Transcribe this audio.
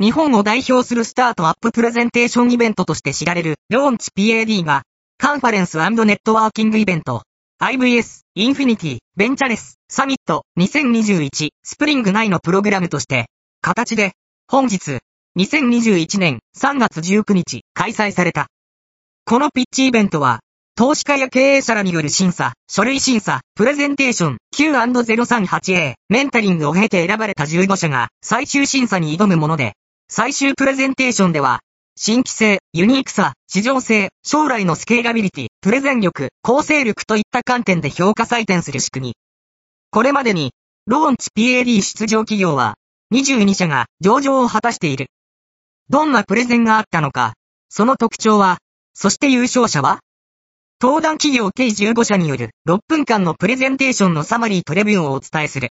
日本を代表するスタートアッププレゼンテーションイベントとして知られる、 LAUNCH PAD が、カンファレンスネットワーキングイベント、IVS、 Infinity Ventures Summit 2021 Spring 内のプログラムとして、形で、本日、2021年3月19日、開催された。このピッチイベントは、投資家や経営者らによる審査、書類審査、プレゼンテーション、 Q&A、メンタリングを経て選ばれた15社が最終審査に挑むもので、最終プレゼンテーションでは、新規性、ユニークさ、市場性、将来のスケーラビリティ、プレゼン力、構成力といった観点で評価採点する仕組み。これまでに、ローンチ PAD 出場企業は、22社が上場を果たしている。どんなプレゼンがあったのか、その特徴は、そして優勝者は登壇企業計15社による6分間のプレゼンテーションのサマリープレビューをお伝えする。